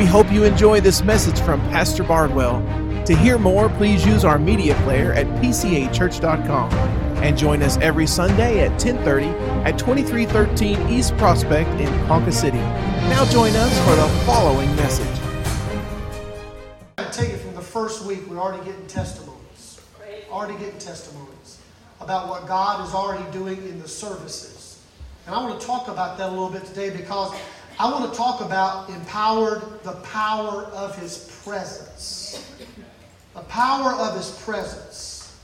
We hope you enjoy this message from Pastor Bardwell. To hear more, please use our media player at pcachurch.com and join us every Sunday at 10:30 at 2313 East Prospect in Ponca City. Now join us for the following message. I tell you from the first week, we're already getting testimonies. Already getting testimonies about what God is already doing in the services. And I want to talk about that a little bit today because I want to talk about empowered the power of his presence. The power of his presence.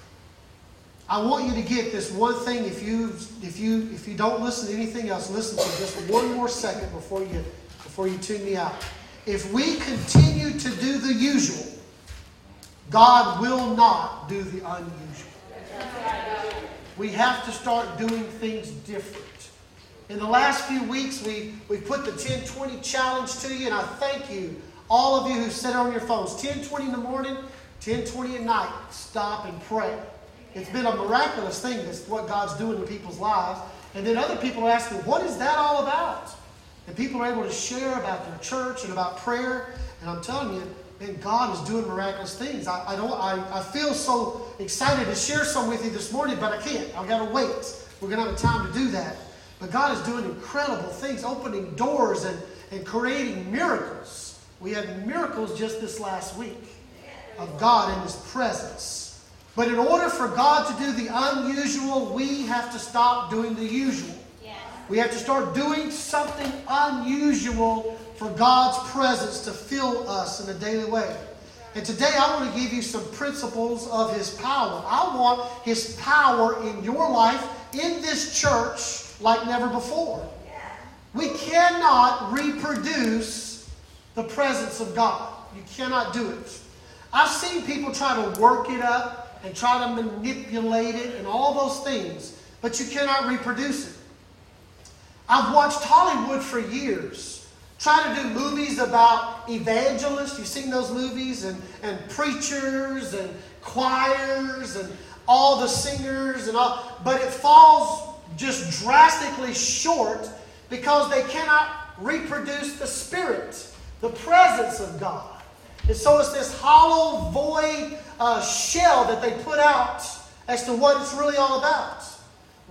I want you to get this one thing if you if you if you don't listen to anything else, listen to just one more second before you before you tune me out. If we continue to do the usual, God will not do the unusual. We have to start doing things different. In the last few weeks, we, we put the 1020 challenge to you, and I thank you, all of you who sit on your phones. 1020 in the morning, 1020 at night. Stop and pray. It's been a miraculous thing. That's what God's doing in people's lives. And then other people are asking, what is that all about? And people are able to share about their church and about prayer. And I'm telling you, man, God is doing miraculous things. I, I don't I, I feel so excited to share some with you this morning, but I can't. I've got to wait. We're going to have a time to do that. But God is doing incredible things, opening doors and, and creating miracles. We had miracles just this last week of God in His presence. But in order for God to do the unusual, we have to stop doing the usual. We have to start doing something unusual for God's presence to fill us in a daily way. And today I want to give you some principles of His power. I want His power in your life, in this church, like never before. We cannot reproduce the presence of God. You cannot do it. I've seen people try to work it up and try to manipulate it and all those things, but you cannot reproduce it. I've watched Hollywood for years try to do movies about evangelists. You've seen those movies, and, and preachers and choirs and all the singers and all, but it falls just drastically short because they cannot reproduce the Spirit, the presence of God. And so it's this hollow, void uh, shell that they put out as to what it's really all about.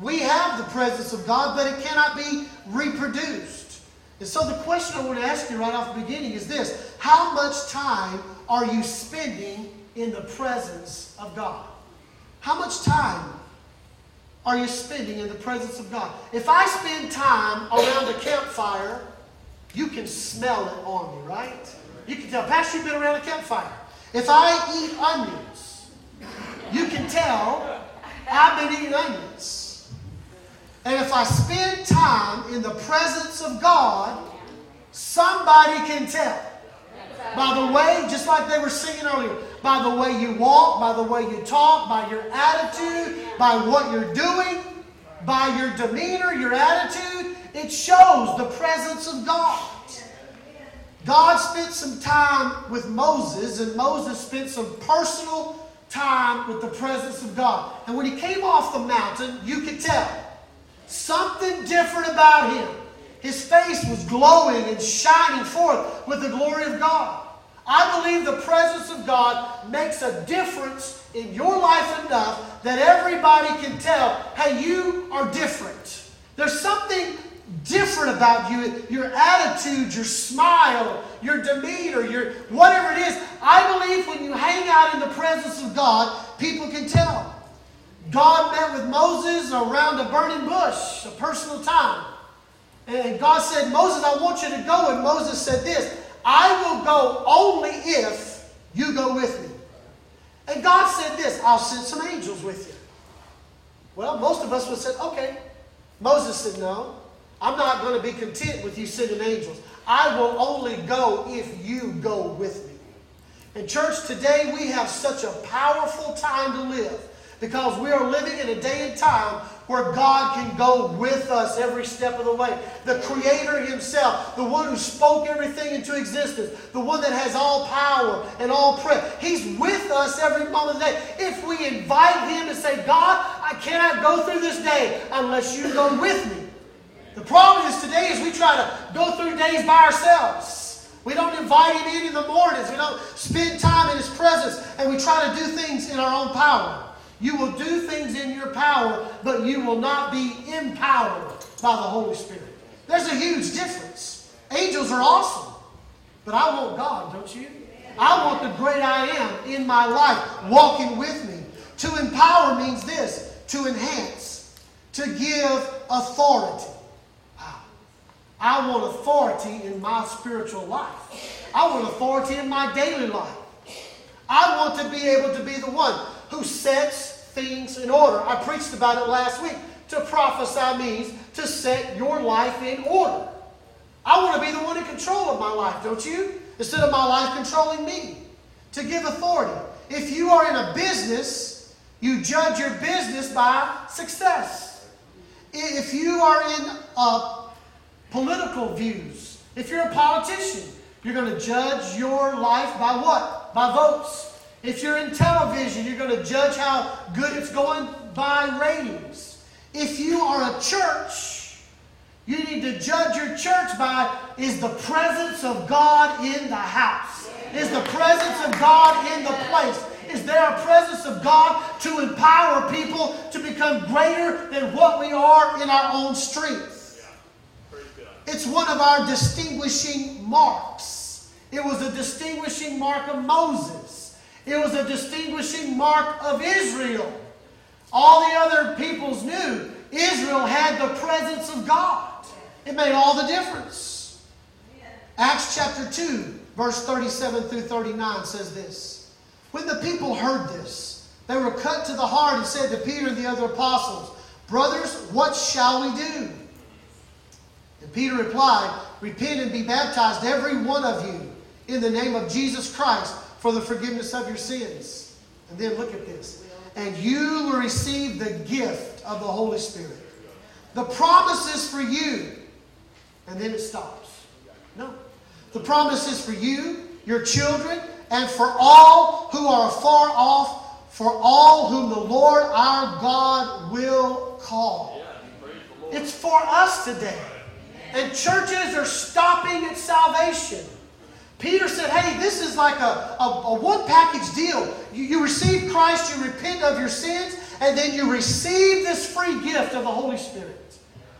We have the presence of God, but it cannot be reproduced. And so the question I want to ask you right off the beginning is this How much time are you spending in the presence of God? How much time are you spending in the presence of God? If I spend time around a campfire, you can smell it on me, right? You can tell, Pastor, you've been around a campfire. If I eat onions, you can tell I've been eating onions. And if I spend time in the presence of God, somebody can tell. By the way, just like they were singing earlier, by the way you walk, by the way you talk, by your attitude, by what you're doing, by your demeanor, your attitude, it shows the presence of God. God spent some time with Moses, and Moses spent some personal time with the presence of God. And when he came off the mountain, you could tell something different about him. His face was glowing and shining forth with the glory of God. I believe the presence of God makes a difference in your life enough that everybody can tell, hey, you are different. There's something different about you, your attitude, your smile, your demeanor, your whatever it is. I believe when you hang out in the presence of God, people can tell. God met with Moses around a burning bush, a personal time. And God said, Moses, I want you to go. And Moses said this I will go only if you go with me. And God said this I'll send some angels with you. Well, most of us would said, okay. Moses said, no, I'm not going to be content with you sending angels. I will only go if you go with me. And, church today, we have such a powerful time to live because we are living in a day and time where God can go with us every step of the way. The Creator Himself, the one who spoke everything into existence, the one that has all power and all prayer. He's with us every moment of the day. If we invite Him to say, God, I cannot go through this day unless you go with me. The problem is today is we try to go through days by ourselves. We don't invite Him in in the mornings. We don't spend time in His presence, and we try to do things in our own power. You will do things in your power, but you will not be empowered by the Holy Spirit. There's a huge difference. Angels are awesome, but I want God, don't you? I want the great I am in my life walking with me. To empower means this to enhance, to give authority. Ah, I want authority in my spiritual life. I want authority in my daily life. I want to be able to be the one who sets things in order. I preached about it last week. To prophesy means to set your life in order. I want to be the one in control of my life, don't you? Instead of my life controlling me. To give authority. If you are in a business, you judge your business by success. If you are in uh, political views, if you're a politician, you're going to judge your life by what? By votes. If you're in television, you're going to judge how good it's going by ratings. If you are a church, you need to judge your church by is the presence of God in the house? Is the presence of God in the place? Is there a presence of God to empower people to become greater than what we are in our own strength? It's one of our distinguishing marks. It was a distinguishing mark of Moses. It was a distinguishing mark of Israel. All the other peoples knew Israel had the presence of God. It made all the difference. Acts chapter 2, verse 37 through 39 says this When the people heard this, they were cut to the heart and said to Peter and the other apostles, Brothers, what shall we do? And Peter replied, Repent and be baptized, every one of you, in the name of Jesus Christ for the forgiveness of your sins. And then look at this. And you will receive the gift of the Holy Spirit. The promise is for you. And then it stops. No. The promise is for you, your children, and for all who are far off, for all whom the Lord our God will call. It's for us today. And churches are stopping at salvation. Peter said, Hey, this is like a, a, a one package deal. You, you receive Christ, you repent of your sins, and then you receive this free gift of the Holy Spirit.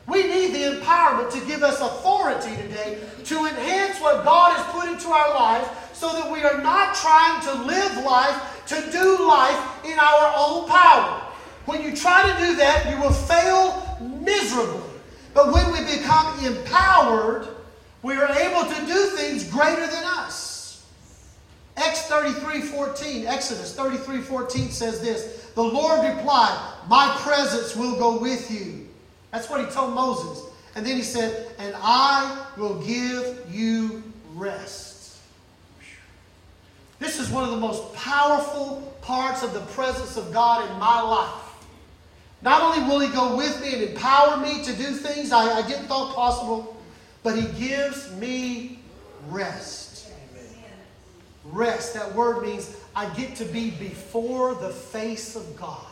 We need the empowerment to give us authority today to enhance what God has put into our lives so that we are not trying to live life, to do life in our own power. When you try to do that, you will fail miserably. But when we become empowered, we are able to do things greater than us. X 33 14, Exodus 33 14 says this The Lord replied, My presence will go with you. That's what he told Moses. And then he said, And I will give you rest. This is one of the most powerful parts of the presence of God in my life. Not only will He go with me and empower me to do things I, I didn't thought possible, but He gives me rest. Rest. That word means I get to be before the face of God.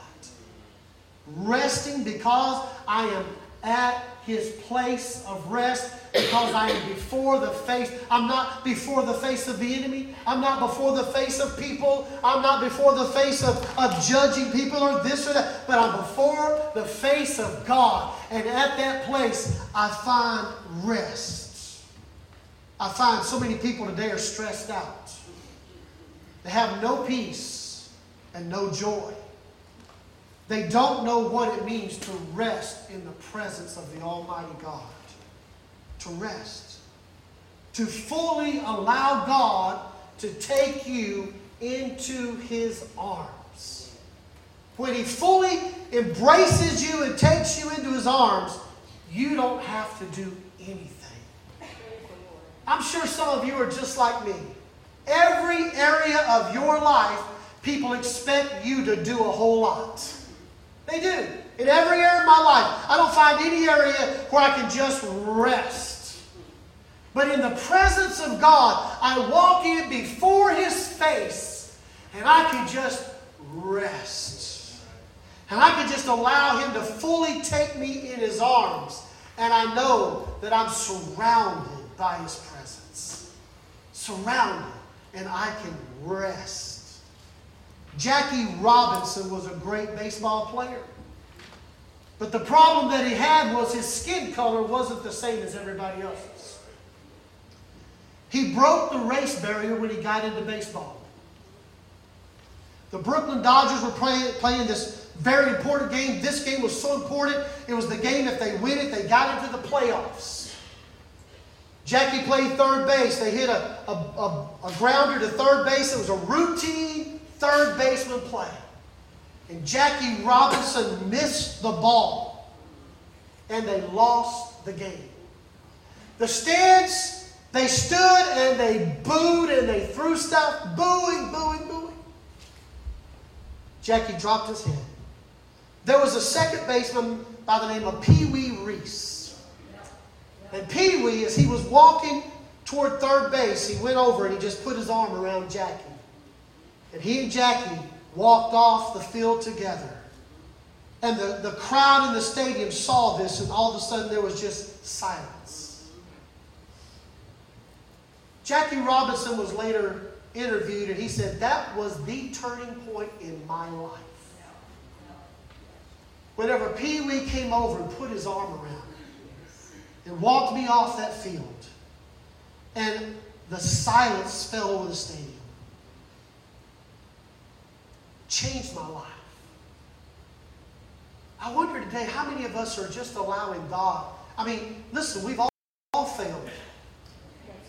Resting because I am at his place of rest because I am before the face. I'm not before the face of the enemy. I'm not before the face of people. I'm not before the face of, of judging people or this or that. But I'm before the face of God. And at that place, I find rest. I find so many people today are stressed out. They have no peace and no joy. They don't know what it means to rest in the presence of the Almighty God. To rest. To fully allow God to take you into His arms. When He fully embraces you and takes you into His arms, you don't have to do anything. I'm sure some of you are just like me. Every area of your life, people expect you to do a whole lot. They do. In every area of my life, I don't find any area where I can just rest. But in the presence of God, I walk in before His face and I can just rest. And I can just allow Him to fully take me in His arms. And I know that I'm surrounded by His presence. surrounded, and I can rest. Jackie Robinson was a great baseball player. But the problem that he had was his skin color wasn't the same as everybody else's. He broke the race barrier when he got into baseball. The Brooklyn Dodgers were playing, playing this very important game. This game was so important. It was the game, if they win it, they got into the playoffs. Jackie played third base. They hit a, a, a, a grounder to third base. It was a routine third baseman play. And Jackie Robinson missed the ball. And they lost the game. The stands, they stood and they booed and they threw stuff, booing, booing, booing. Jackie dropped his head. There was a second baseman by the name of Pee Wee Reese. And Pee Wee, as he was walking toward third base, he went over and he just put his arm around Jackie. And he and Jackie walked off the field together. And the, the crowd in the stadium saw this, and all of a sudden there was just silence. Jackie Robinson was later interviewed, and he said, That was the turning point in my life. Whenever Pee Wee came over and put his arm around me and walked me off that field, and the silence fell over the stadium changed my life. I wonder today how many of us are just allowing God. I mean, listen, we've all, all failed.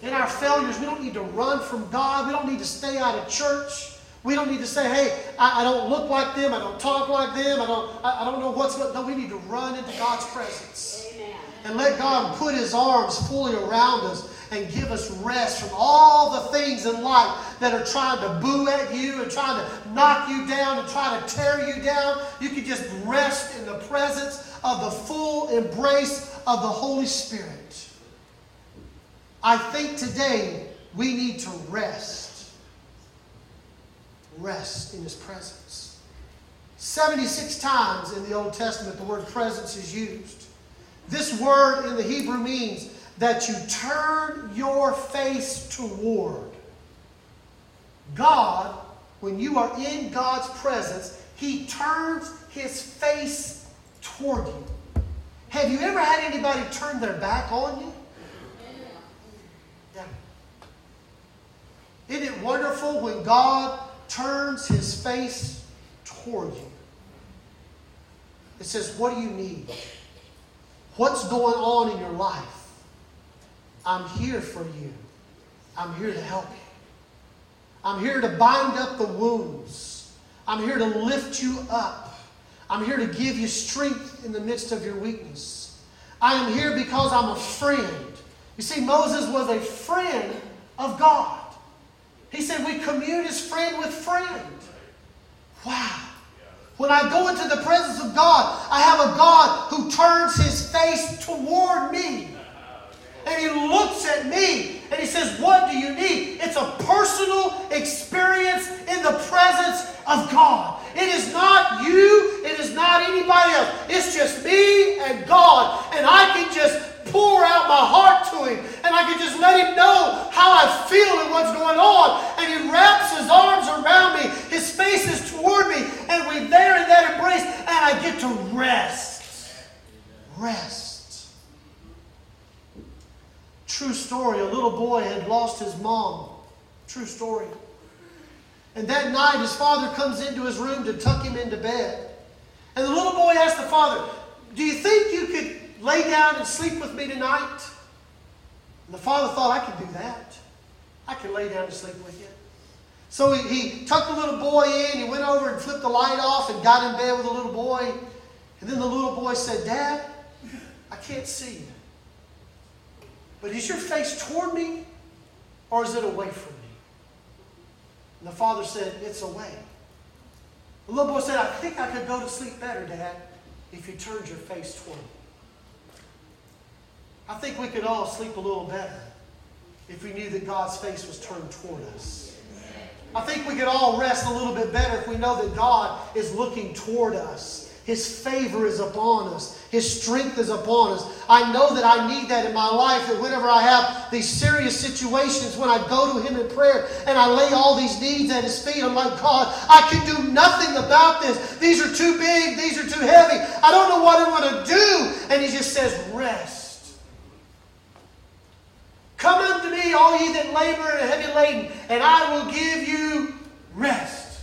In our failures, we don't need to run from God. We don't need to stay out of church. We don't need to say, hey, I, I don't look like them. I don't talk like them. I don't, I, I don't know what's going No, we need to run into God's presence. Amen. And let God put his arms fully around us and give us rest from all the things in life that are trying to boo at you and trying to knock you down and try to tear you down. You can just rest in the presence of the full embrace of the Holy Spirit. I think today we need to rest. Rest in His presence. 76 times in the Old Testament the word presence is used. This word in the Hebrew means that you turn your face toward. God, when you are in God's presence, He turns His face toward you. Have you ever had anybody turn their back on you? Wonderful when God turns His face toward you? It says, What do you need? What's going on in your life? I'm here for you. I'm here to help you. I'm here to bind up the wounds. I'm here to lift you up. I'm here to give you strength in the midst of your weakness. I am here because I'm a friend. You see, Moses was a friend of God. He said, We commune as friend with friend. Wow. When I go into the presence of God, I have a God who turns his face toward me. And he looks at me and he says, What do you need? It's a personal experience in the presence of God. It is not you, it is not anybody else. It's just me and God. And I can just pour out my heart to him and I can just let him know how I feel and what's going on. And he wraps his arms around me, his face is toward me, and we're there in that embrace, and I get to rest. Rest. True story. A little boy had lost his mom. True story. And that night, his father comes into his room to tuck him into bed. And the little boy asked the father, Do you think you could lay down and sleep with me tonight? And the father thought, I could do that. I could lay down and sleep with you. So he, he tucked the little boy in. He went over and flipped the light off and got in bed with the little boy. And then the little boy said, Dad, I can't see you. But is your face toward me or is it away from me? And the father said, It's away. The little boy said, I think I could go to sleep better, Dad, if you turned your face toward me. I think we could all sleep a little better if we knew that God's face was turned toward us. I think we could all rest a little bit better if we know that God is looking toward us His favor is upon us. His strength is upon us. I know that I need that in my life, that whenever I have these serious situations, when I go to Him in prayer and I lay all these needs at His feet, I'm like, God, I can do nothing about this. These are too big. These are too heavy. I don't know what I'm going to do. And He just says, rest. Come unto me, all ye that labor and are heavy laden, and I will give you rest.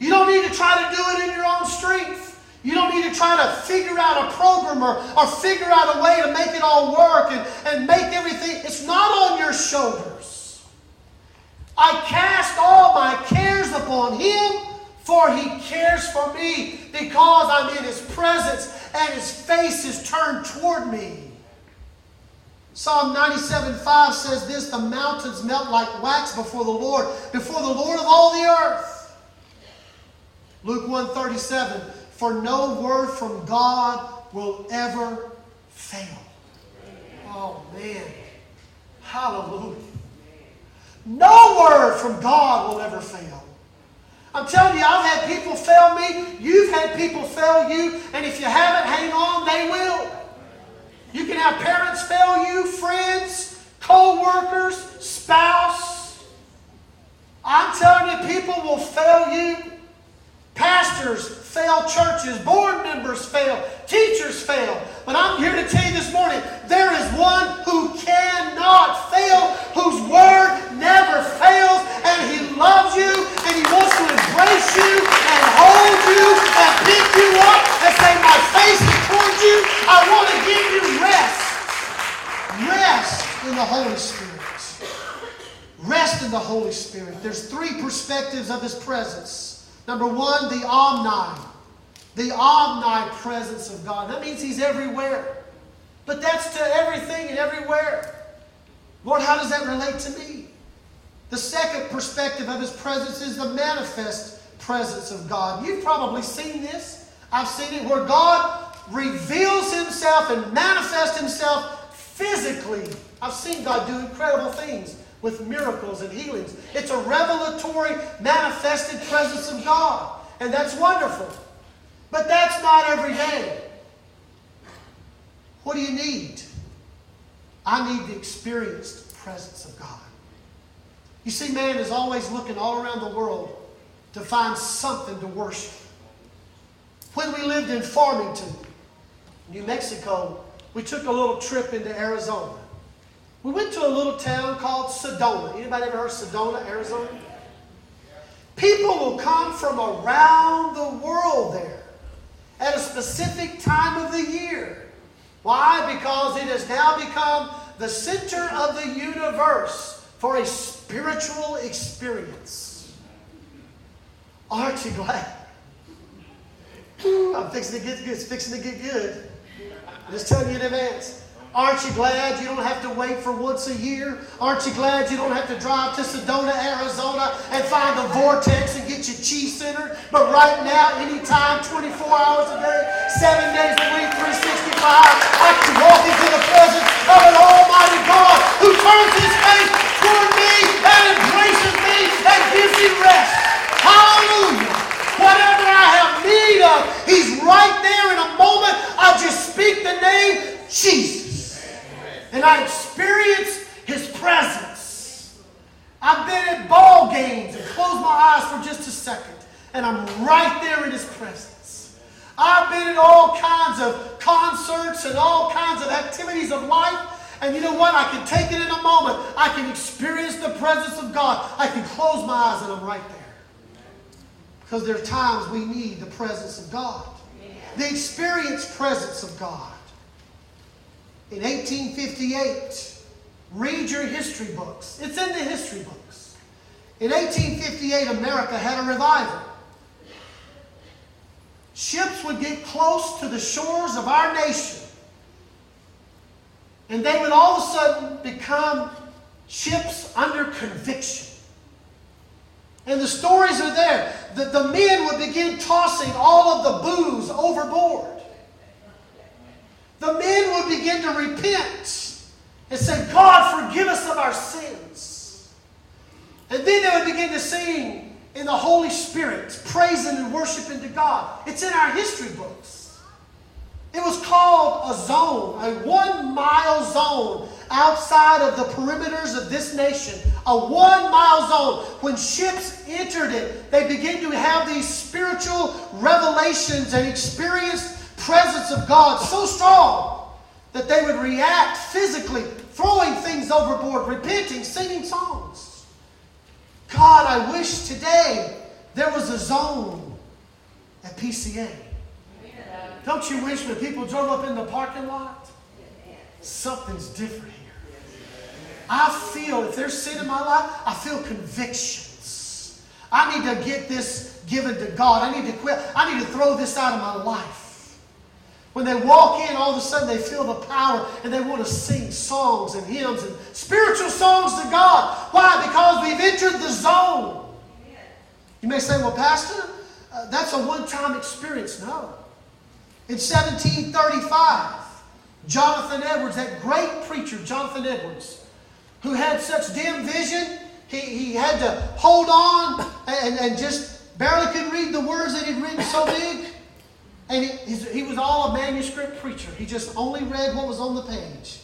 You don't need to try to do it in your own strength. You don't need to try to figure out a program or, or figure out a way to make it all work and, and make everything. It's not on your shoulders. I cast all my cares upon Him, for He cares for me because I'm in His presence and His face is turned toward me. Psalm 97 5 says this The mountains melt like wax before the Lord, before the Lord of all the earth. Luke 137 for no word from God will ever fail. Oh, man. Hallelujah. No word from God will ever fail. I'm telling you, I've had people fail me. You've had people fail you. And if you haven't, hang on, they will. You can have parents fail you, friends, co workers, spouse. I'm telling you, people will fail you. Pastors fail churches, board members fail, teachers fail. But I'm here to tell you this morning there is one who cannot fail, whose word never fails, and he loves you, and he wants to embrace you, and hold you, and pick you up, and say, My face is towards you. I want to give you rest. Rest in the Holy Spirit. Rest in the Holy Spirit. There's three perspectives of his presence. Number one, the omni. The omnipresence of God. That means He's everywhere. But that's to everything and everywhere. Lord, how does that relate to me? The second perspective of His presence is the manifest presence of God. You've probably seen this. I've seen it where God reveals Himself and manifests Himself physically. I've seen God do incredible things with miracles and healings. It's a revelatory, manifested presence of God. And that's wonderful. But that's not every day. What do you need? I need the experienced presence of God. You see, man is always looking all around the world to find something to worship. When we lived in Farmington, New Mexico, we took a little trip into Arizona. We went to a little town called Sedona. Anybody ever heard of Sedona, Arizona? People will come from around the world there at a specific time of the year. Why? Because it has now become the center of the universe for a spiritual experience. Aren't you glad? I'm fixing to get good. It's fixing to get good. I'm just telling you in advance. Aren't you glad you don't have to wait for once a year? Aren't you glad you don't have to drive to Sedona, Arizona and find the vortex and get your chi centered? But right now, anytime, 24 hours a day, seven days a week, 365, I can walk into the presence of an Almighty God who turns his face toward me and embraces me and gives me rest. Hallelujah. Whatever I have need of, he's right there in a moment. I just speak the name Jesus and I experience His presence. I've been at ball games and closed my eyes for just a second, and I'm right there in His presence. I've been at all kinds of concerts and all kinds of activities of life. And you know what? I can take it in a moment. I can experience the presence of God. I can close my eyes and I'm right there. Because there are times we need the presence of God. The experienced presence of God. In 1858, read your history books. It's in the history books. In 1858, America had a revival. Ships would get close to the shores of our nation, and they would all of a sudden become ships under conviction. And the stories are there. The, the men would begin tossing all of the booze overboard the men would begin to repent and say, God, forgive us of our sins. And then they would begin to sing, in the Holy Spirit, praising and worshiping to God. It's in our history books. It was called a zone, a one mile zone outside of the perimeters of this nation. A one mile zone. When ships entered it, they began to have these spiritual revelations and experienced presence of God so strong that they would react physically, throwing things overboard, repenting, singing songs. God, I wish today there was a zone at PCA. Don't you wish when people drove up in the parking lot? Something's different here. I feel, if there's sin in my life, I feel convictions. I need to get this given to God. I need to quit. I need to throw this out of my life. When they walk in, all of a sudden they feel the power and they want to sing songs and hymns and spiritual songs to God. Why? Because we've entered the zone. You may say, well, Pastor, uh, that's a one time experience. No. In 1735, Jonathan Edwards, that great preacher, Jonathan Edwards, who had such dim vision, he, he had to hold on and, and just barely could read the words that he'd written so big. And he, was all a manuscript preacher. He just only read what was on the page.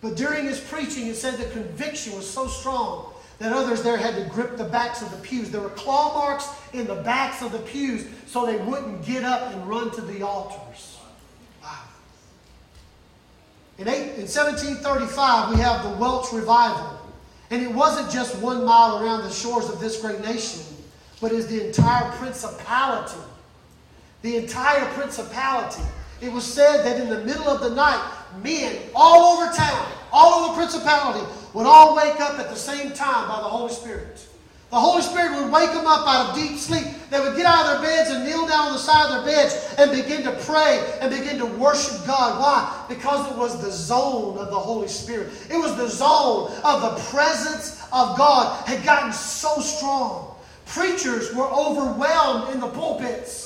But during his preaching, it said the conviction was so strong that others there had to grip the backs of the pews. There were claw marks in the backs of the pews so they wouldn't get up and run to the altars. Wow. In, eight, in 1735, we have the Welsh Revival. And it wasn't just one mile around the shores of this great nation, but is the entire principality the entire principality. It was said that in the middle of the night, men all over town, all over the principality, would all wake up at the same time by the Holy Spirit. The Holy Spirit would wake them up out of deep sleep. They would get out of their beds and kneel down on the side of their beds and begin to pray and begin to worship God. Why? Because it was the zone of the Holy Spirit. It was the zone of the presence of God had gotten so strong. Preachers were overwhelmed in the pulpits.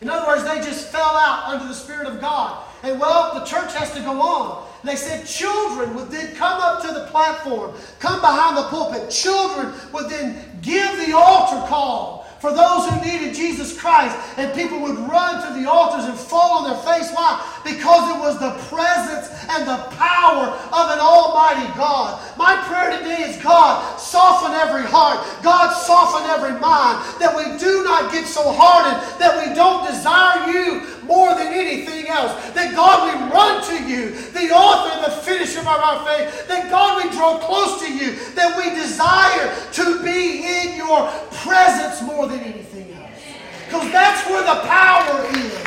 In other words, they just fell out under the Spirit of God. And well, the church has to go on. They said children would then come up to the platform, come behind the pulpit. Children would then give the altar call for those who needed Jesus Christ. And people would run to the altars and fall on their face. Why? Because it was the presence and the power of an almighty God. My prayer today is God, soften every heart. God, soften every mind. That we do not get so hardened that we don't desire you more than anything else. That God, we run to you, the author and the finisher of our faith. That God, we draw close to you. That we desire to be in your presence more than anything else. Because that's where the power is.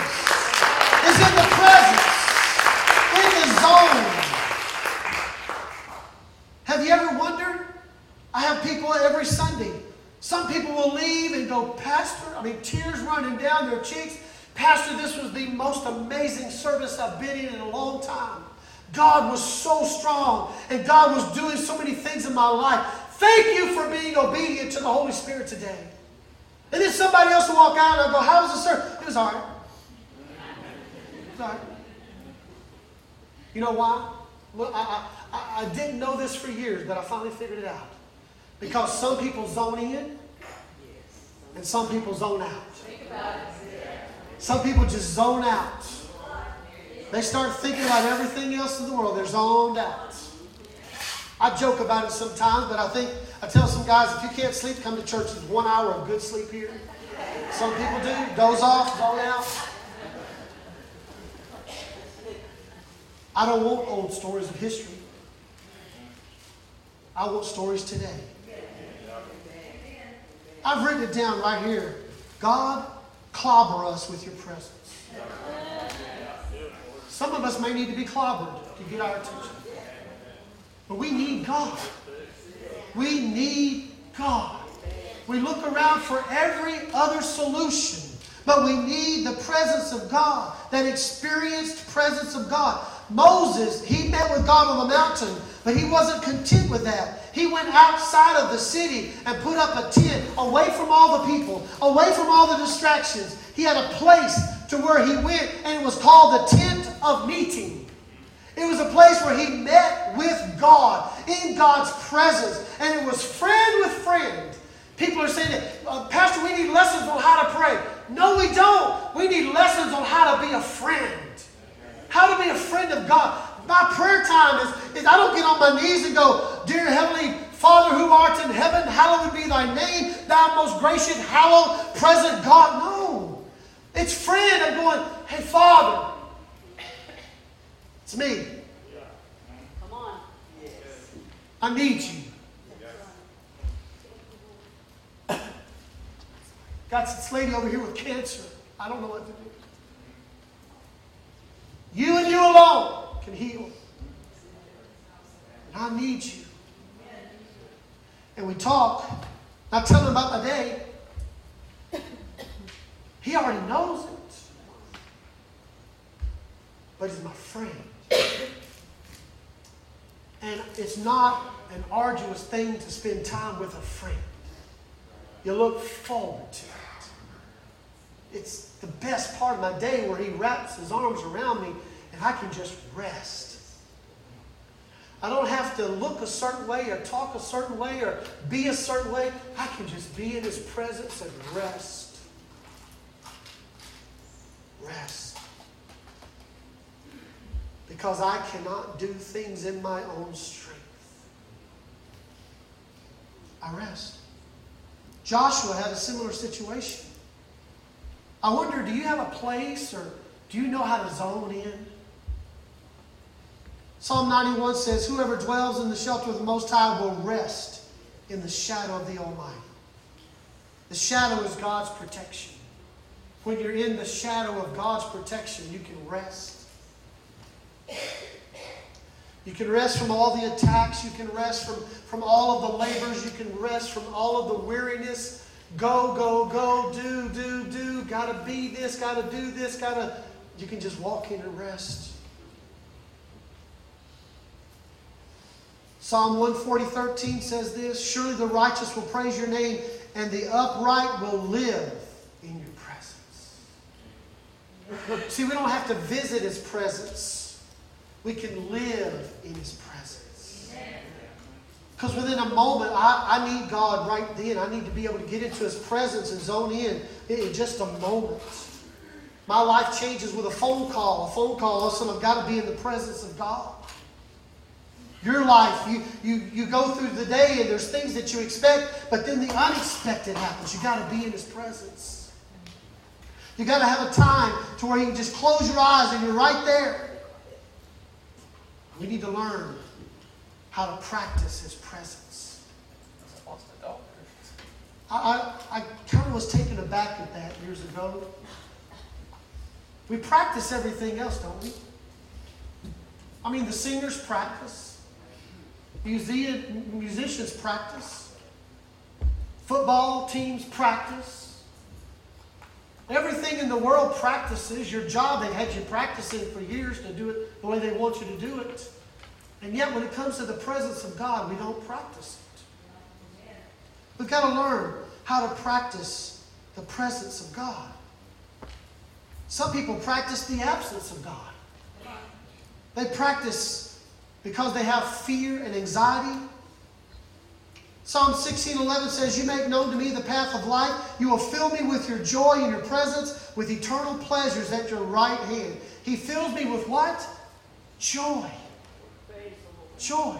Is in the presence, in the zone. Have you ever wondered? I have people every Sunday. Some people will leave and go, Pastor, I mean, tears running down their cheeks. Pastor, this was the most amazing service I've been in in a long time. God was so strong, and God was doing so many things in my life. Thank you for being obedient to the Holy Spirit today. And then somebody else will walk out and I'll go, How was the service? It was all right. It was all right. You know why? Well, I, I, I didn't know this for years, but I finally figured it out. Because some people zone in and some people zone out. Some people just zone out. They start thinking about everything else in the world. They're zoned out. I joke about it sometimes, but I think I tell some guys if you can't sleep, come to church. There's one hour of good sleep here. Some people do. Doze off, zone out. I don't want old stories of history. I want stories today. I've written it down right here. God, clobber us with your presence. Some of us may need to be clobbered to get our attention. But we need God. We need God. We look around for every other solution, but we need the presence of God, that experienced presence of God. Moses, he met with God on the mountain, but he wasn't content with that. He went outside of the city and put up a tent away from all the people, away from all the distractions. He had a place to where he went, and it was called the tent of meeting. It was a place where he met with God in God's presence. And it was friend with friend, People are saying that, uh, Pastor, we need lessons on how to pray. No, we don't. We need lessons on how to be a friend. How to be a friend of God. My prayer time is, is I don't get on my knees and go, Dear Heavenly Father who art in heaven, hallowed be thy name, thou most gracious, hallowed, present God. No. It's friend. I'm going, hey, Father. It's me. Come on. I need you. Got this lady over here with cancer. I don't know what to do. You and you alone can heal. And I need you. And we talk. I tell him about my day. He already knows it. But he's my friend. And it's not an arduous thing to spend time with a friend. You look forward to it. It's the best part of my day where he wraps his arms around me and I can just rest. I don't have to look a certain way or talk a certain way or be a certain way. I can just be in his presence and rest. Rest. Because I cannot do things in my own strength. I rest. Joshua had a similar situation. I wonder, do you have a place or do you know how to zone in? Psalm 91 says, Whoever dwells in the shelter of the Most High will rest in the shadow of the Almighty. The shadow is God's protection. When you're in the shadow of God's protection, you can rest. You can rest from all the attacks. You can rest from, from all of the labors. You can rest from all of the weariness. Go, go, go, do, do, do. Gotta be this, gotta do this, gotta. You can just walk in and rest. Psalm 140, 13 says this Surely the righteous will praise your name, and the upright will live in your presence. See, we don't have to visit his presence, we can live in his presence. Because within a moment, I, I need God right then. I need to be able to get into his presence and zone in in just a moment. My life changes with a phone call. A phone call, all of I've got to be in the presence of God. Your life, you, you, you go through the day and there's things that you expect, but then the unexpected happens. You've got to be in His presence. You've got to have a time to where you can just close your eyes and you're right there. We need to learn how to practice His presence. I, I, I kind of was taken aback at that years ago. We practice everything else, don't we? I mean, the singers practice. musicians practice. Football teams practice. Everything in the world practices. Your job, they've had you practicing for years to do it the way they want you to do it. And yet, when it comes to the presence of God, we don't practice it. We've got to learn how to practice the presence of God. Some people practice the absence of God. They practice because they have fear and anxiety. Psalm 16:11 says, "You make known to me the path of life. You will fill me with your joy and your presence, with eternal pleasures at your right hand." He fills me with what? Joy. Joy.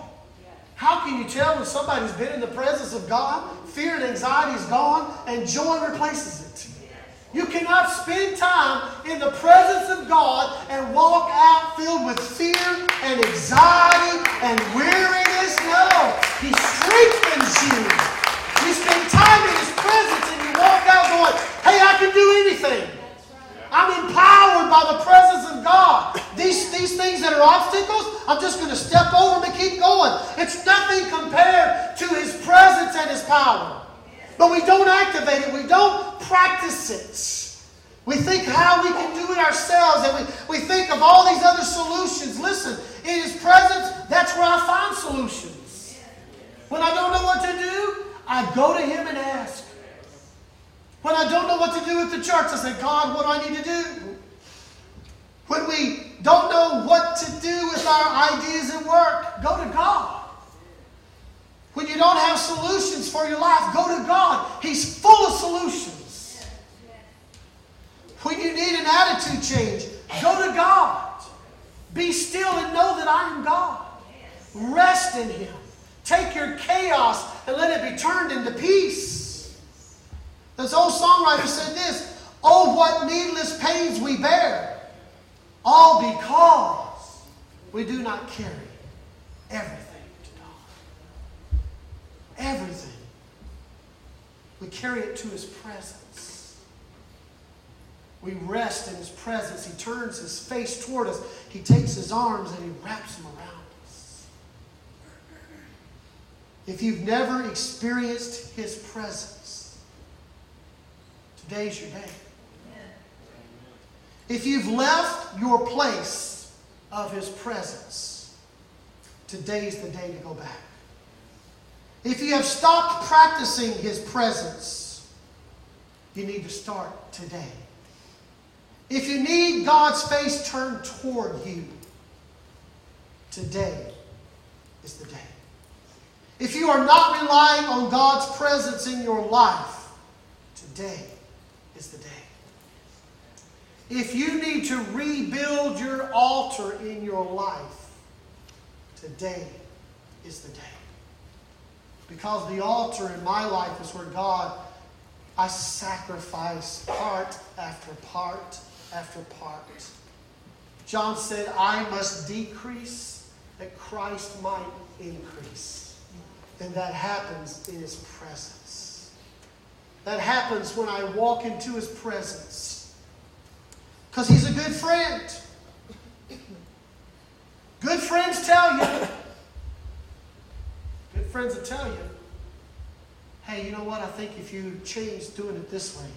How can you tell when somebody's been in the presence of God? Fear and anxiety is gone, and joy replaces it. You cannot spend time in the presence of God and walk out filled with fear and anxiety and weariness. No, He strengthens you. You spend time in His presence and you walk out going, hey, I can do anything. I'm empowered by the presence of God. These, these things that are obstacles, I'm just going to step over them and keep going. It's nothing compared to His presence and His power. But we don't activate it, we don't practice it. We think how we can do it ourselves, and we, we think of all these other solutions. Listen, in His presence, that's where I find solutions. When I don't know what to do, I go to Him and ask. When I don't know what to do with the church, I say, God, what do I need to do? When we don't know what to do with our ideas at work, go to God. When you don't have solutions for your life, go to God. He's full of solutions. When you need an attitude change, go to God. Be still and know that I am God. Rest in Him. Take your chaos and let it be turned into peace. This old songwriter said this Oh, what needless pains we bear, all because we do not carry everything to God. Everything. We carry it to His presence. We rest in His presence. He turns His face toward us. He takes His arms and He wraps them around us. If you've never experienced His presence, today's your day. If you've left your place of His presence, today's the day to go back. If you have stopped practicing His presence, you need to start today. If you need God's face turned toward you, today is the day. If you are not relying on God's presence in your life, today is the day. If you need to rebuild your altar in your life, today is the day. Because the altar in my life is where God, I sacrifice part after part after part. John said, I must decrease that Christ might increase. And that happens in His presence. That happens when I walk into His presence. Because He's a good friend. Good friends tell you. Good friends will tell you. Hey, you know what? I think if you change doing it this way,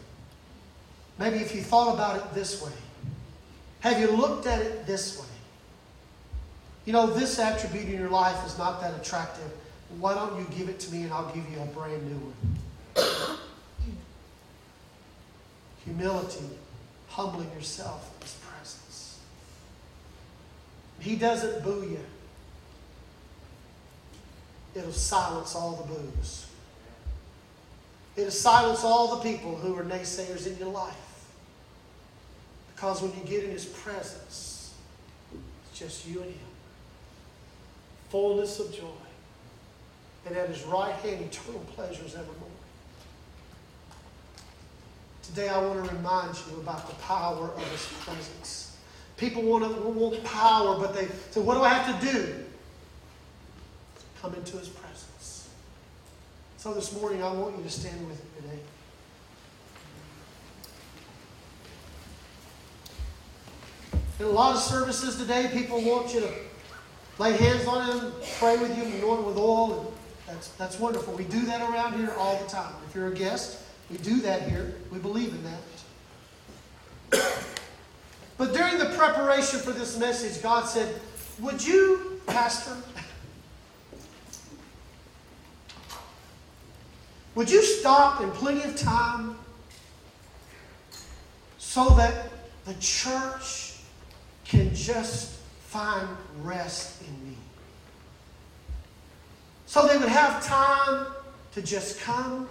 maybe if you thought about it this way, have you looked at it this way? You know, this attribute in your life is not that attractive. Why don't you give it to me and I'll give you a brand new one? Humility, humbling yourself in His presence. He doesn't boo you, it'll silence all the boos. It'll silence all the people who are naysayers in your life. Because when you get in His presence, it's just you and Him. Fullness of joy. And at His right hand, eternal pleasures evermore. Today, I want to remind you about the power of His presence. People want, to, want power, but they say, What do I have to do? Come into His presence. So this morning, I want you to stand with me today. In a lot of services today, people want you to lay hands on them, pray with you, anoint with oil. That's, that's wonderful. We do that around here all the time. If you're a guest, we do that here. We believe in that. But during the preparation for this message, God said, Would you, Pastor, would you stop in plenty of time so that the church can just find rest in me. So they would have time to just come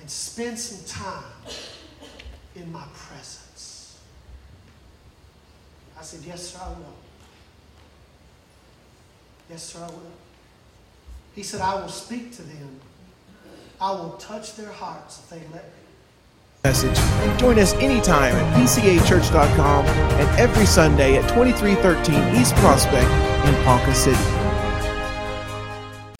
and spend some time in my presence. I said, Yes, sir, I will. Yes, sir, I will. He said, I will speak to them. I will touch their hearts if they let me message. Join us anytime at pcachurch.com and every Sunday at 2313 East Prospect in Ponca City.